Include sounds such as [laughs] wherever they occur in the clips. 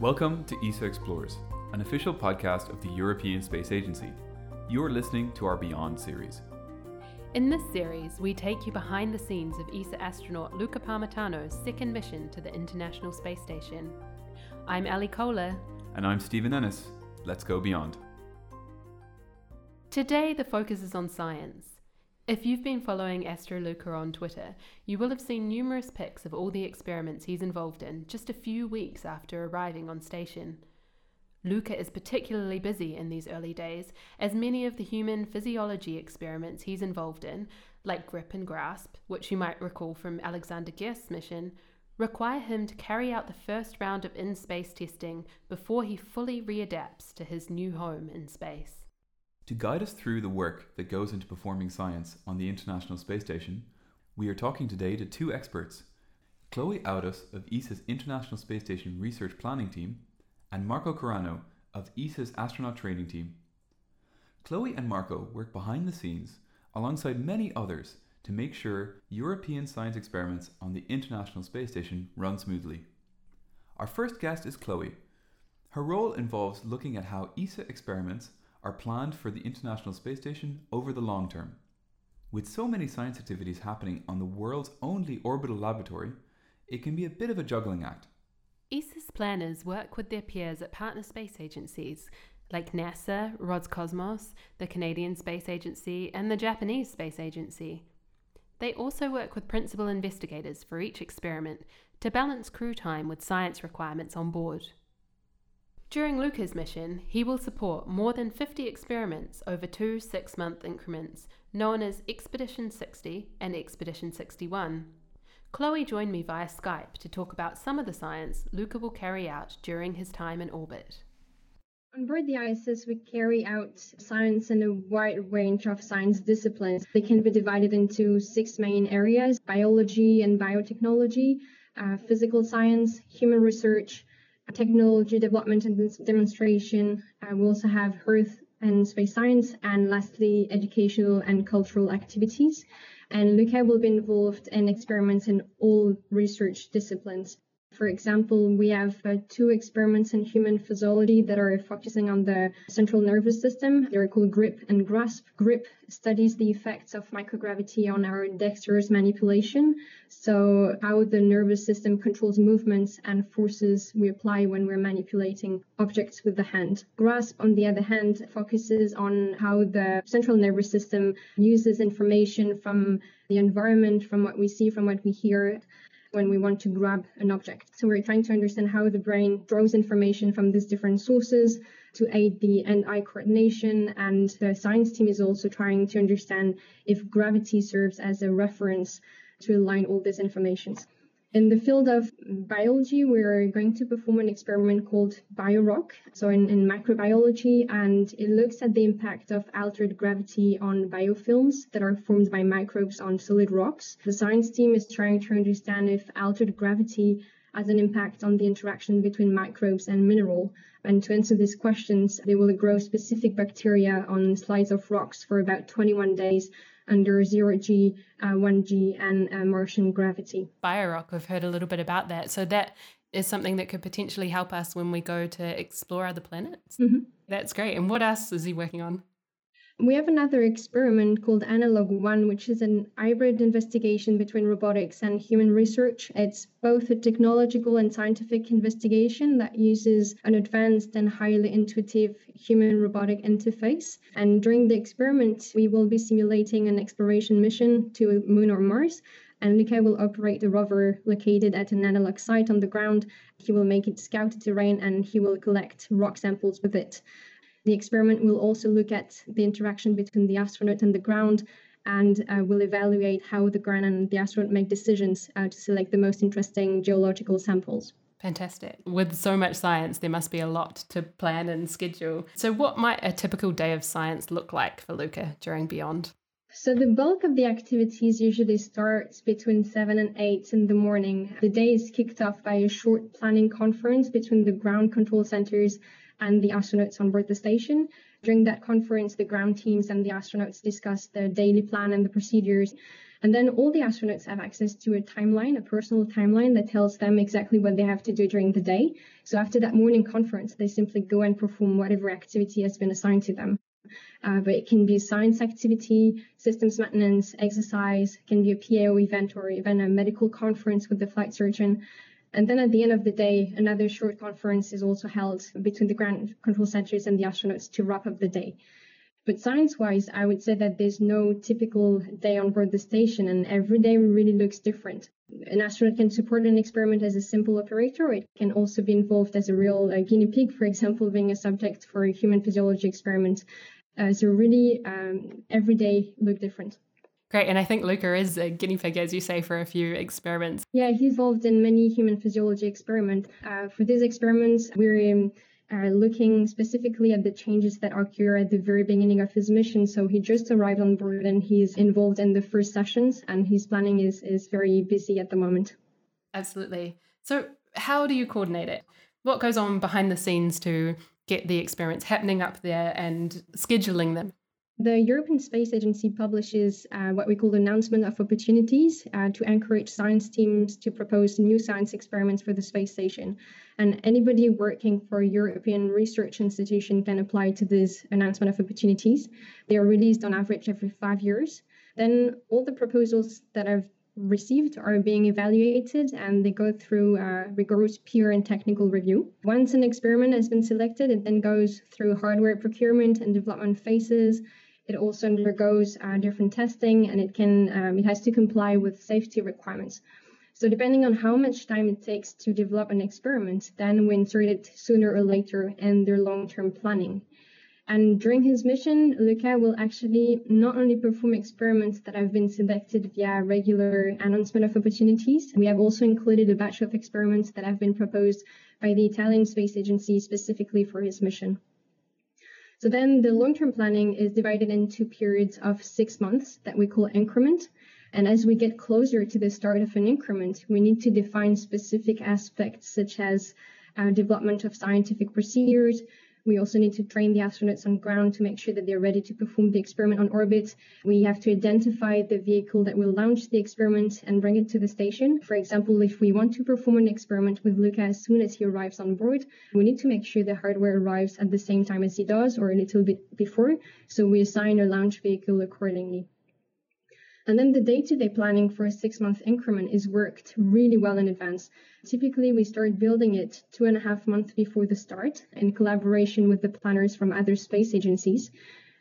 Welcome to ESA Explores, an official podcast of the European Space Agency. You are listening to our Beyond series. In this series, we take you behind the scenes of ESA astronaut Luca Parmitano's second mission to the International Space Station. I'm Ali Kohler. And I'm Stephen Ennis. Let's go beyond. Today, the focus is on science. If you've been following Astro Luca on Twitter, you will have seen numerous pics of all the experiments he's involved in just a few weeks after arriving on station. Luca is particularly busy in these early days, as many of the human physiology experiments he's involved in, like grip and grasp, which you might recall from Alexander Gerst's mission, require him to carry out the first round of in space testing before he fully readapts to his new home in space. To guide us through the work that goes into performing science on the International Space Station, we are talking today to two experts Chloe Audas of ESA's International Space Station Research Planning Team and Marco Carano of ESA's Astronaut Training Team. Chloe and Marco work behind the scenes alongside many others to make sure European science experiments on the International Space Station run smoothly. Our first guest is Chloe. Her role involves looking at how ESA experiments are planned for the International Space Station over the long term. With so many science activities happening on the world's only orbital laboratory, it can be a bit of a juggling act. ESA's planners work with their peers at partner space agencies like NASA, Roscosmos, the Canadian Space Agency, and the Japanese Space Agency. They also work with principal investigators for each experiment to balance crew time with science requirements on board. During Luca's mission, he will support more than 50 experiments over two six month increments, known as Expedition 60 and Expedition 61. Chloe joined me via Skype to talk about some of the science Luca will carry out during his time in orbit. On board the ISS, we carry out science in a wide range of science disciplines. They can be divided into six main areas biology and biotechnology, uh, physical science, human research, technology development and demonstration. Uh, we also have Earth and space science, and lastly, educational and cultural activities. And Luca will be involved in experiments in all research disciplines. For example, we have uh, two experiments in human physiology that are focusing on the central nervous system. They're called GRIP and GRASP. GRIP studies the effects of microgravity on our dexterous manipulation, so how the nervous system controls movements and forces we apply when we're manipulating objects with the hand. GRASP, on the other hand, focuses on how the central nervous system uses information from the environment, from what we see, from what we hear when we want to grab an object. So we're trying to understand how the brain draws information from these different sources to aid the hand-eye coordination. And the science team is also trying to understand if gravity serves as a reference to align all these informations. In the field of biology, we're going to perform an experiment called BioRock, so in, in, microbiology, and it looks at the impact of altered gravity on biofilms that are formed by microbes on solid rocks. The science team is trying to understand if altered gravity has an impact on the interaction between microbes and mineral. And to answer these questions, they will grow specific bacteria on slides of rocks for about 21 days under 0G, uh, 1G, and uh, Martian gravity. BioRock, we've heard a little bit about that. So that is something that could potentially help us when we go to explore other planets. Mm-hmm. That's great. And what else is he working on? We have another experiment called Analog One, which is an hybrid investigation between robotics and human research. It's both a technological and scientific investigation that uses an advanced and highly intuitive human robotic interface. And during the experiment, we will be simulating an exploration mission to Moon or Mars. And Luca will operate a rover located at an analog site on the ground. He will make it scout the terrain and he will collect rock samples with it. The experiment will also look at the interaction between the astronaut and the ground and uh, will evaluate how the ground and the astronaut make decisions uh, to select the most interesting geological samples. Fantastic. With so much science, there must be a lot to plan and schedule. So, what might a typical day of science look like for Luca during Beyond? So, the bulk of the activities usually starts between 7 and 8 in the morning. The day is kicked off by a short planning conference between the ground control centers and the astronauts on board the station. During that conference, the ground teams and the astronauts discussed the daily plan and the procedures. And then all the astronauts have access to a timeline, a personal timeline that tells them exactly what they have to do during the day. So after that morning conference, they simply go and perform whatever activity has been assigned to them. Uh, but it can be a science activity, systems maintenance, exercise, can be a PAO event or even a medical conference with the flight surgeon. And then at the end of the day, another short conference is also held between the ground control centers and the astronauts to wrap up the day. But science-wise, I would say that there's no typical day on board the station, and every day really looks different. An astronaut can support an experiment as a simple operator, or it can also be involved as a real uh, guinea pig, for example, being a subject for a human physiology experiment. Uh, so really, um, every day look different. Great, and I think Luca is a guinea pig, as you say, for a few experiments. Yeah, he's involved in many human physiology experiments. Uh, for these experiments, we're um, uh, looking specifically at the changes that occur at the very beginning of his mission. So he just arrived on board and he's involved in the first sessions, and his planning is is very busy at the moment. Absolutely. So how do you coordinate it? What goes on behind the scenes to get the experiments happening up there and scheduling them? The European Space Agency publishes uh, what we call announcement of opportunities uh, to encourage science teams to propose new science experiments for the space station. And anybody working for a European research institution can apply to this announcement of opportunities. They are released on average every five years. Then all the proposals that I've received are being evaluated and they go through a rigorous peer and technical review. Once an experiment has been selected, it then goes through hardware procurement and development phases it also undergoes uh, different testing and it can um, it has to comply with safety requirements. So depending on how much time it takes to develop an experiment, then we insert it sooner or later in their long-term planning. And during his mission, Luca will actually not only perform experiments that have been selected via regular announcement of opportunities, we have also included a batch of experiments that have been proposed by the Italian Space Agency specifically for his mission. So then the long-term planning is divided into periods of six months that we call increment. And as we get closer to the start of an increment, we need to define specific aspects such as uh, development of scientific procedures, we also need to train the astronauts on ground to make sure that they're ready to perform the experiment on orbit. We have to identify the vehicle that will launch the experiment and bring it to the station. For example, if we want to perform an experiment with Luca as soon as he arrives on board, we need to make sure the hardware arrives at the same time as he does or a little bit before. So we assign a launch vehicle accordingly. And then the day-to-day planning for a six-month increment is worked really well in advance. Typically, we start building it two and a half months before the start in collaboration with the planners from other space agencies.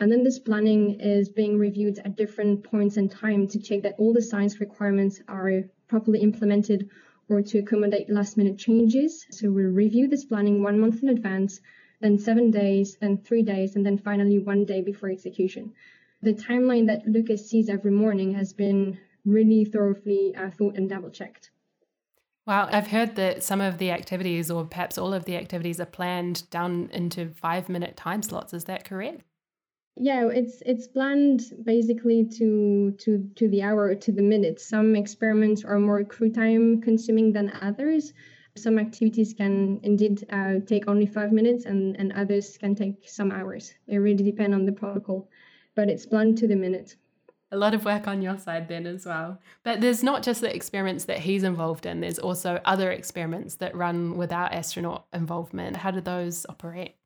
And then this planning is being reviewed at different points in time to check that all the science requirements are properly implemented or to accommodate last minute changes. So we review this planning one month in advance, then seven days, then three days, and then finally one day before execution the timeline that Lucas sees every morning has been really thoroughly uh, thought and double checked. Wow, I've heard that some of the activities, or perhaps all of the activities, are planned down into five minute time slots. Is that correct? Yeah, it's it's planned basically to to to the hour to the minute. Some experiments are more crew time consuming than others. Some activities can indeed uh, take only five minutes, and and others can take some hours. It really depends on the protocol but it's planned to the minute. A lot of work on your side then as well. But there's not just the experiments that he's involved in, there's also other experiments that run without astronaut involvement. How do those operate?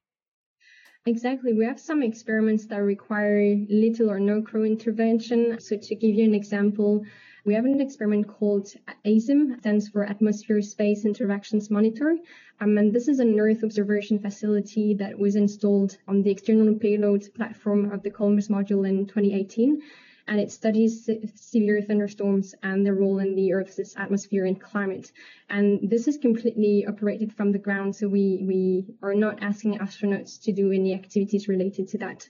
Exactly. We have some experiments that require little or no crew intervention. So, to give you an example, we have an experiment called ASIM, stands for Atmosphere Space Interactions Monitor. Um, and this is an Earth observation facility that was installed on the external payload platform of the Columbus module in 2018 and it studies severe thunderstorms and their role in the Earth's atmosphere and climate. And this is completely operated from the ground, so we, we are not asking astronauts to do any activities related to that.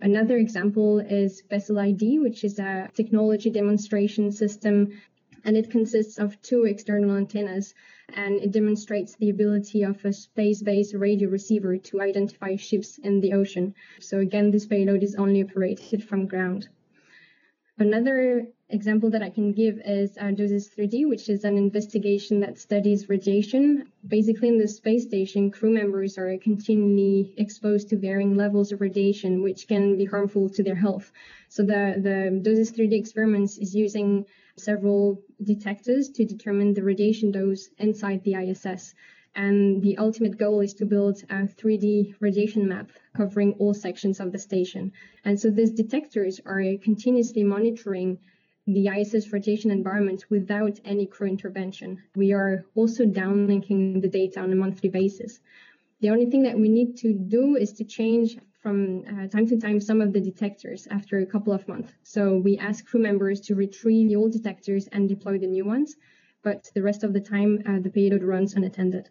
Another example is Vessel ID, which is a technology demonstration system, and it consists of two external antennas, and it demonstrates the ability of a space-based radio receiver to identify ships in the ocean. So again, this payload is only operated from ground. Another example that I can give is uh, DOSIS 3D, which is an investigation that studies radiation. Basically, in the space station, crew members are continually exposed to varying levels of radiation, which can be harmful to their health. So the, the DOSIS 3D experiments is using several detectors to determine the radiation dose inside the ISS. And the ultimate goal is to build a 3D radiation map covering all sections of the station. And so these detectors are continuously monitoring the ISS radiation environment without any crew intervention. We are also downlinking the data on a monthly basis. The only thing that we need to do is to change from uh, time to time some of the detectors after a couple of months. So we ask crew members to retrieve the old detectors and deploy the new ones, but the rest of the time uh, the payload runs unattended.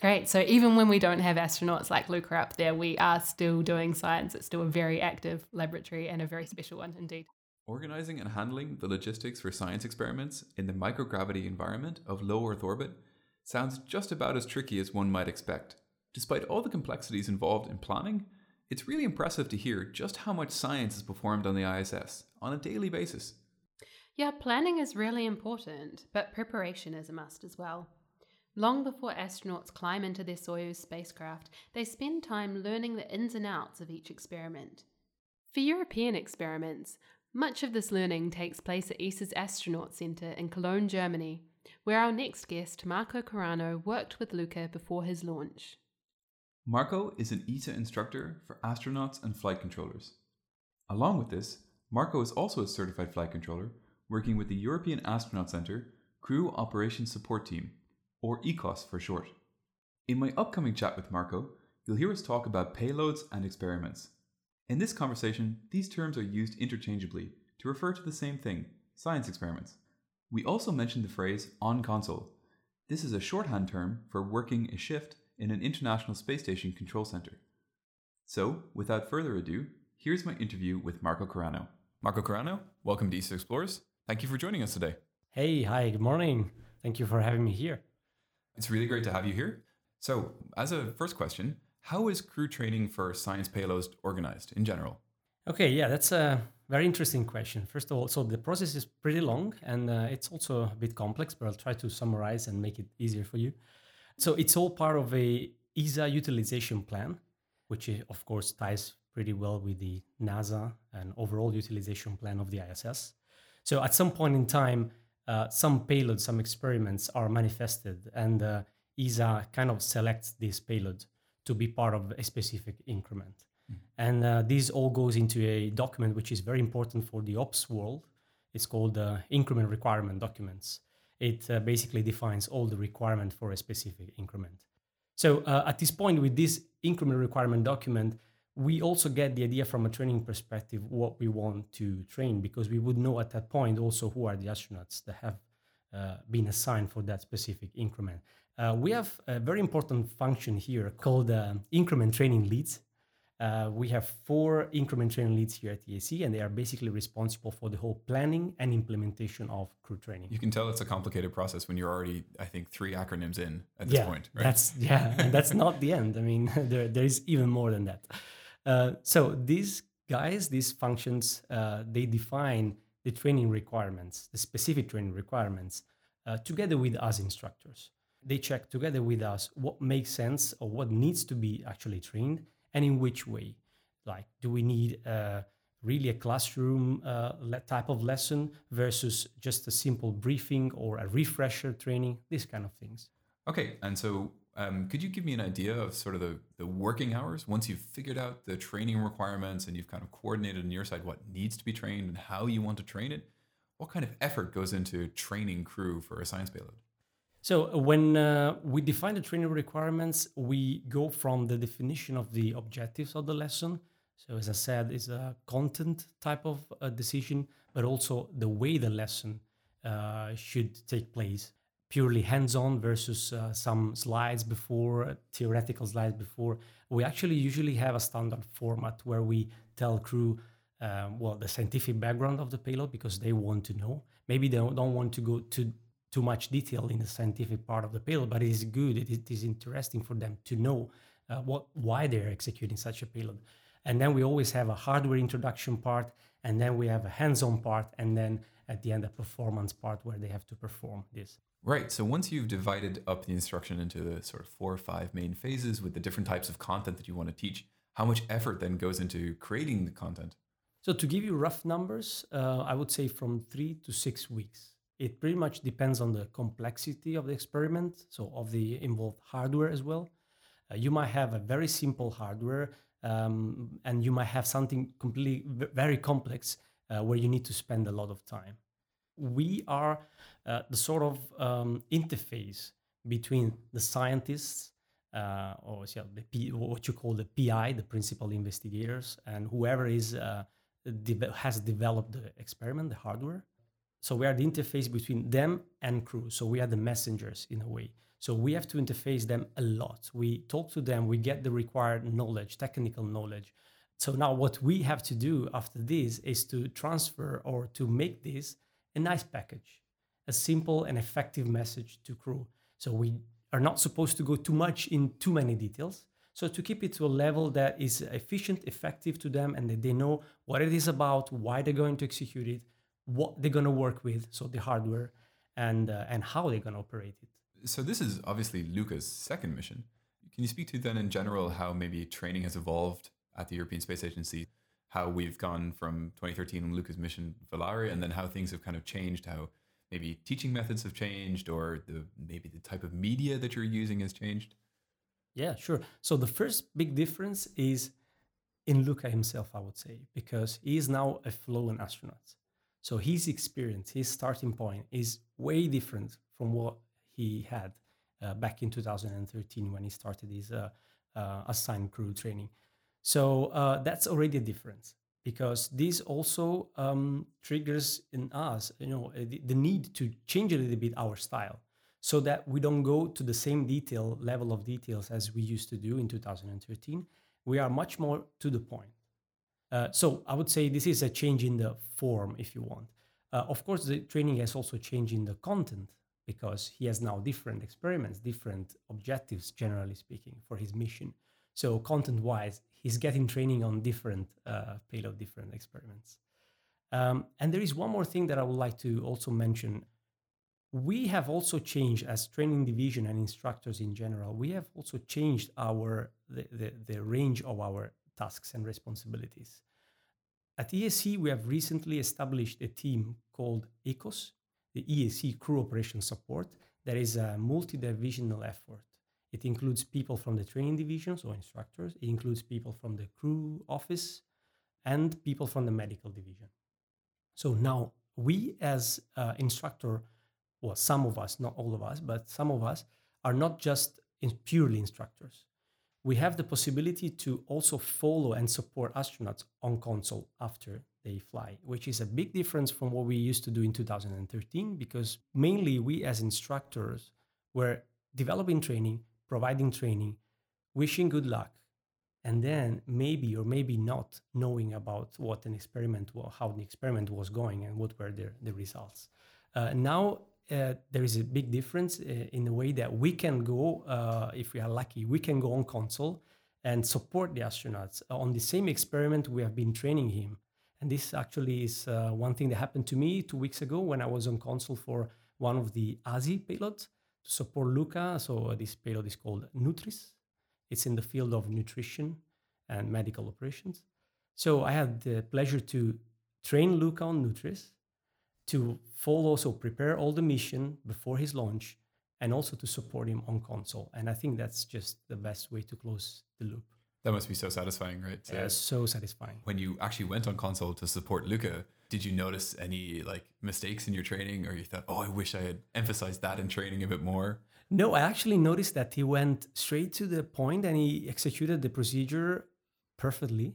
Great. So even when we don't have astronauts like Luca up there, we are still doing science. It's still a very active laboratory and a very special one indeed. Organizing and handling the logistics for science experiments in the microgravity environment of low Earth orbit sounds just about as tricky as one might expect. Despite all the complexities involved in planning, it's really impressive to hear just how much science is performed on the ISS on a daily basis. Yeah, planning is really important, but preparation is a must as well. Long before astronauts climb into their Soyuz spacecraft, they spend time learning the ins and outs of each experiment. For European experiments, much of this learning takes place at ESA's Astronaut Center in Cologne, Germany, where our next guest, Marco Carano, worked with Luca before his launch. Marco is an ESA instructor for astronauts and flight controllers. Along with this, Marco is also a certified flight controller working with the European Astronaut Center Crew Operations Support Team or ECOS for short. In my upcoming chat with Marco, you'll hear us talk about payloads and experiments. In this conversation, these terms are used interchangeably to refer to the same thing science experiments. We also mentioned the phrase on console. This is a shorthand term for working a shift in an International Space Station control center. So, without further ado, here's my interview with Marco Carano. Marco Carano, welcome to ESA Explorers. Thank you for joining us today. Hey, hi, good morning. Thank you for having me here. It's really great to have you here. So, as a first question, how is crew training for science payloads organized in general? Okay, yeah, that's a very interesting question. First of all, so the process is pretty long and uh, it's also a bit complex, but I'll try to summarize and make it easier for you. So, it's all part of a ESA utilization plan, which uh, of course ties pretty well with the NASA and overall utilization plan of the ISS. So, at some point in time, uh, some payloads, some experiments are manifested, and uh, ESA kind of selects this payload to be part of a specific increment. Mm. And uh, this all goes into a document which is very important for the ops world. It's called the increment requirement documents. It uh, basically defines all the requirement for a specific increment. So uh, at this point, with this increment requirement document, we also get the idea from a training perspective what we want to train because we would know at that point also who are the astronauts that have uh, been assigned for that specific increment. Uh, we have a very important function here called uh, increment training leads. Uh, we have four increment training leads here at EAC, and they are basically responsible for the whole planning and implementation of crew training. You can tell it's a complicated process when you're already, I think, three acronyms in at this yeah, point. Right? That's yeah, [laughs] and that's not the end. I mean, [laughs] there there is even more than that. Uh, so these guys, these functions, uh, they define the training requirements, the specific training requirements, uh, together with us instructors. They check together with us what makes sense or what needs to be actually trained and in which way. Like, do we need uh, really a classroom uh, type of lesson versus just a simple briefing or a refresher training, these kind of things. Okay, and so um, could you give me an idea of sort of the, the working hours once you've figured out the training requirements and you've kind of coordinated on your side what needs to be trained and how you want to train it? What kind of effort goes into training crew for a science payload? So uh, when uh, we define the training requirements, we go from the definition of the objectives of the lesson. So as I said, it's a content type of uh, decision, but also the way the lesson uh, should take place purely hands-on versus uh, some slides before theoretical slides before. We actually usually have a standard format where we tell crew um, well the scientific background of the payload because they want to know. Maybe they don't, want to go to too much detail in the scientific part of the payload but it is good. It, it is interesting for them to know uh, what why they're executing such a payload. And then we always have a hardware introduction part and then we have a hands-on part and then at the end a performance part where they have to perform this. Right. So once you've divided up the instruction into the sort of four or five main phases with the different types of content that you want to teach, how much effort then goes into creating the content? So to give you rough numbers, uh, I would say from three to six weeks. It pretty much depends on the complexity of the experiment, so of the involved hardware as well. Uh, you might have a very simple hardware, um, and you might have something completely very complex uh, where you need to spend a lot of time. We are uh, the sort of um, interface between the scientists uh, or the P, what you call the PI, the principal investigators, and whoever is uh, de- has developed the experiment, the hardware. So we are the interface between them and crew. So we are the messengers in a way. So we have to interface them a lot. We talk to them, we get the required knowledge, technical knowledge. So now what we have to do after this is to transfer or to make this a nice package, a simple and effective message to crew. So we are not supposed to go too much in too many details. So to keep it to a level that is efficient, effective to them, and that they know what it is about, why they're going to execute it, what they're going to work with, so the hardware, and uh, and how they're going to operate it. So this is obviously Luca's second mission. Can you speak to then in general how maybe training has evolved at the European Space Agency? How we've gone from 2013 on Luca's mission Volare, and then how things have kind of changed, how maybe teaching methods have changed, or the maybe the type of media that you're using has changed. Yeah, sure. So the first big difference is in Luca himself, I would say, because he is now a flown astronaut. So his experience, his starting point is way different from what he had uh, back in 2013 when he started his uh, uh, assigned crew training. So uh, that's already a difference because this also um, triggers in us, you know, the, the need to change a little bit our style so that we don't go to the same detail level of details as we used to do in 2013. We are much more to the point. Uh, so I would say this is a change in the form, if you want. Uh, of course, the training has also changed in the content because he has now different experiments, different objectives, generally speaking, for his mission. So content-wise, he's getting training on different uh, payload, different experiments. Um, and there is one more thing that I would like to also mention. We have also changed as training division and instructors in general we have also changed our the, the, the, range of our tasks and responsibilities. At EAC we have recently established a team called ECOS the EAC crew operation support that is a multi-divisional effort it includes people from the training division so instructors it includes people from the crew office and people from the medical division so now we as uh, instructor well, some of us, not all of us, but some of us are not just in purely instructors. We have the possibility to also follow and support astronauts on console after they fly, which is a big difference from what we used to do in 2013, because mainly we as instructors were developing training, providing training, wishing good luck, and then maybe or maybe not knowing about what an experiment how the experiment was going, and what were the, the results. Uh, now uh, there is a big difference uh, in the way that we can go, uh, if we are lucky, we can go on console and support the astronauts on the same experiment we have been training him. And this actually is uh, one thing that happened to me two weeks ago when I was on console for one of the ASI payloads to support Luca. So this payload is called Nutriss. It's in the field of nutrition and medical operations. So I had the pleasure to train Luca on Nutriss to follow, so prepare all the mission before his launch, and also to support him on console. And I think that's just the best way to close the loop. That must be so satisfying, right? So yeah, so satisfying. When you actually went on console to support Luca, did you notice any like mistakes in your training, or you thought, "Oh, I wish I had emphasized that in training a bit more"? No, I actually noticed that he went straight to the point and he executed the procedure perfectly.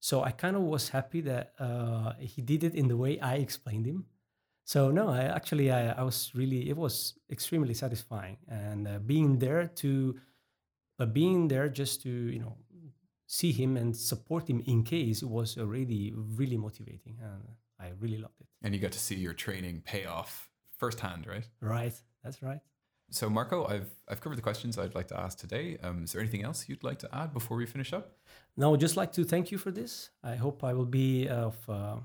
So I kind of was happy that uh, he did it in the way I explained him. So no, I actually I, I was really it was extremely satisfying and uh, being there to, but being there just to you know see him and support him in case was already really motivating and I really loved it. And you got to see your training pay off firsthand, right? Right, that's right. So Marco, I've I've covered the questions I'd like to ask today. Um, is there anything else you'd like to add before we finish up? No, just like to thank you for this. I hope I will be of uh,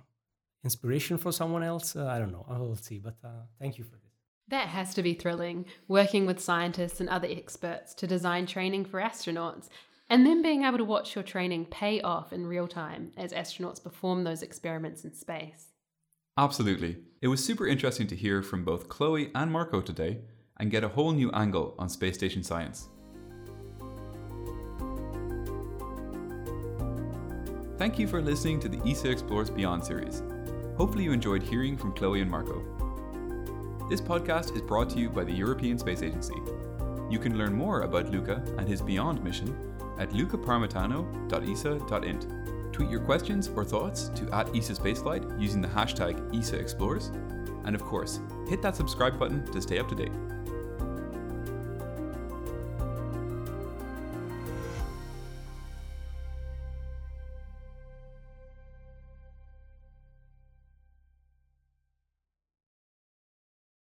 inspiration for someone else, uh, I don't know. I will see. But uh, thank you for this. That has to be thrilling, working with scientists and other experts to design training for astronauts, and then being able to watch your training pay off in real time as astronauts perform those experiments in space. Absolutely. It was super interesting to hear from both Chloe and Marco today and get a whole new angle on space station science. Thank you for listening to the ESA Explores Beyond series. Hopefully, you enjoyed hearing from Chloe and Marco. This podcast is brought to you by the European Space Agency. You can learn more about Luca and his Beyond mission at lucaparmitano.esa.int. Tweet your questions or thoughts to at ESA Spaceflight using the hashtag ESA Explores. And of course, hit that subscribe button to stay up to date.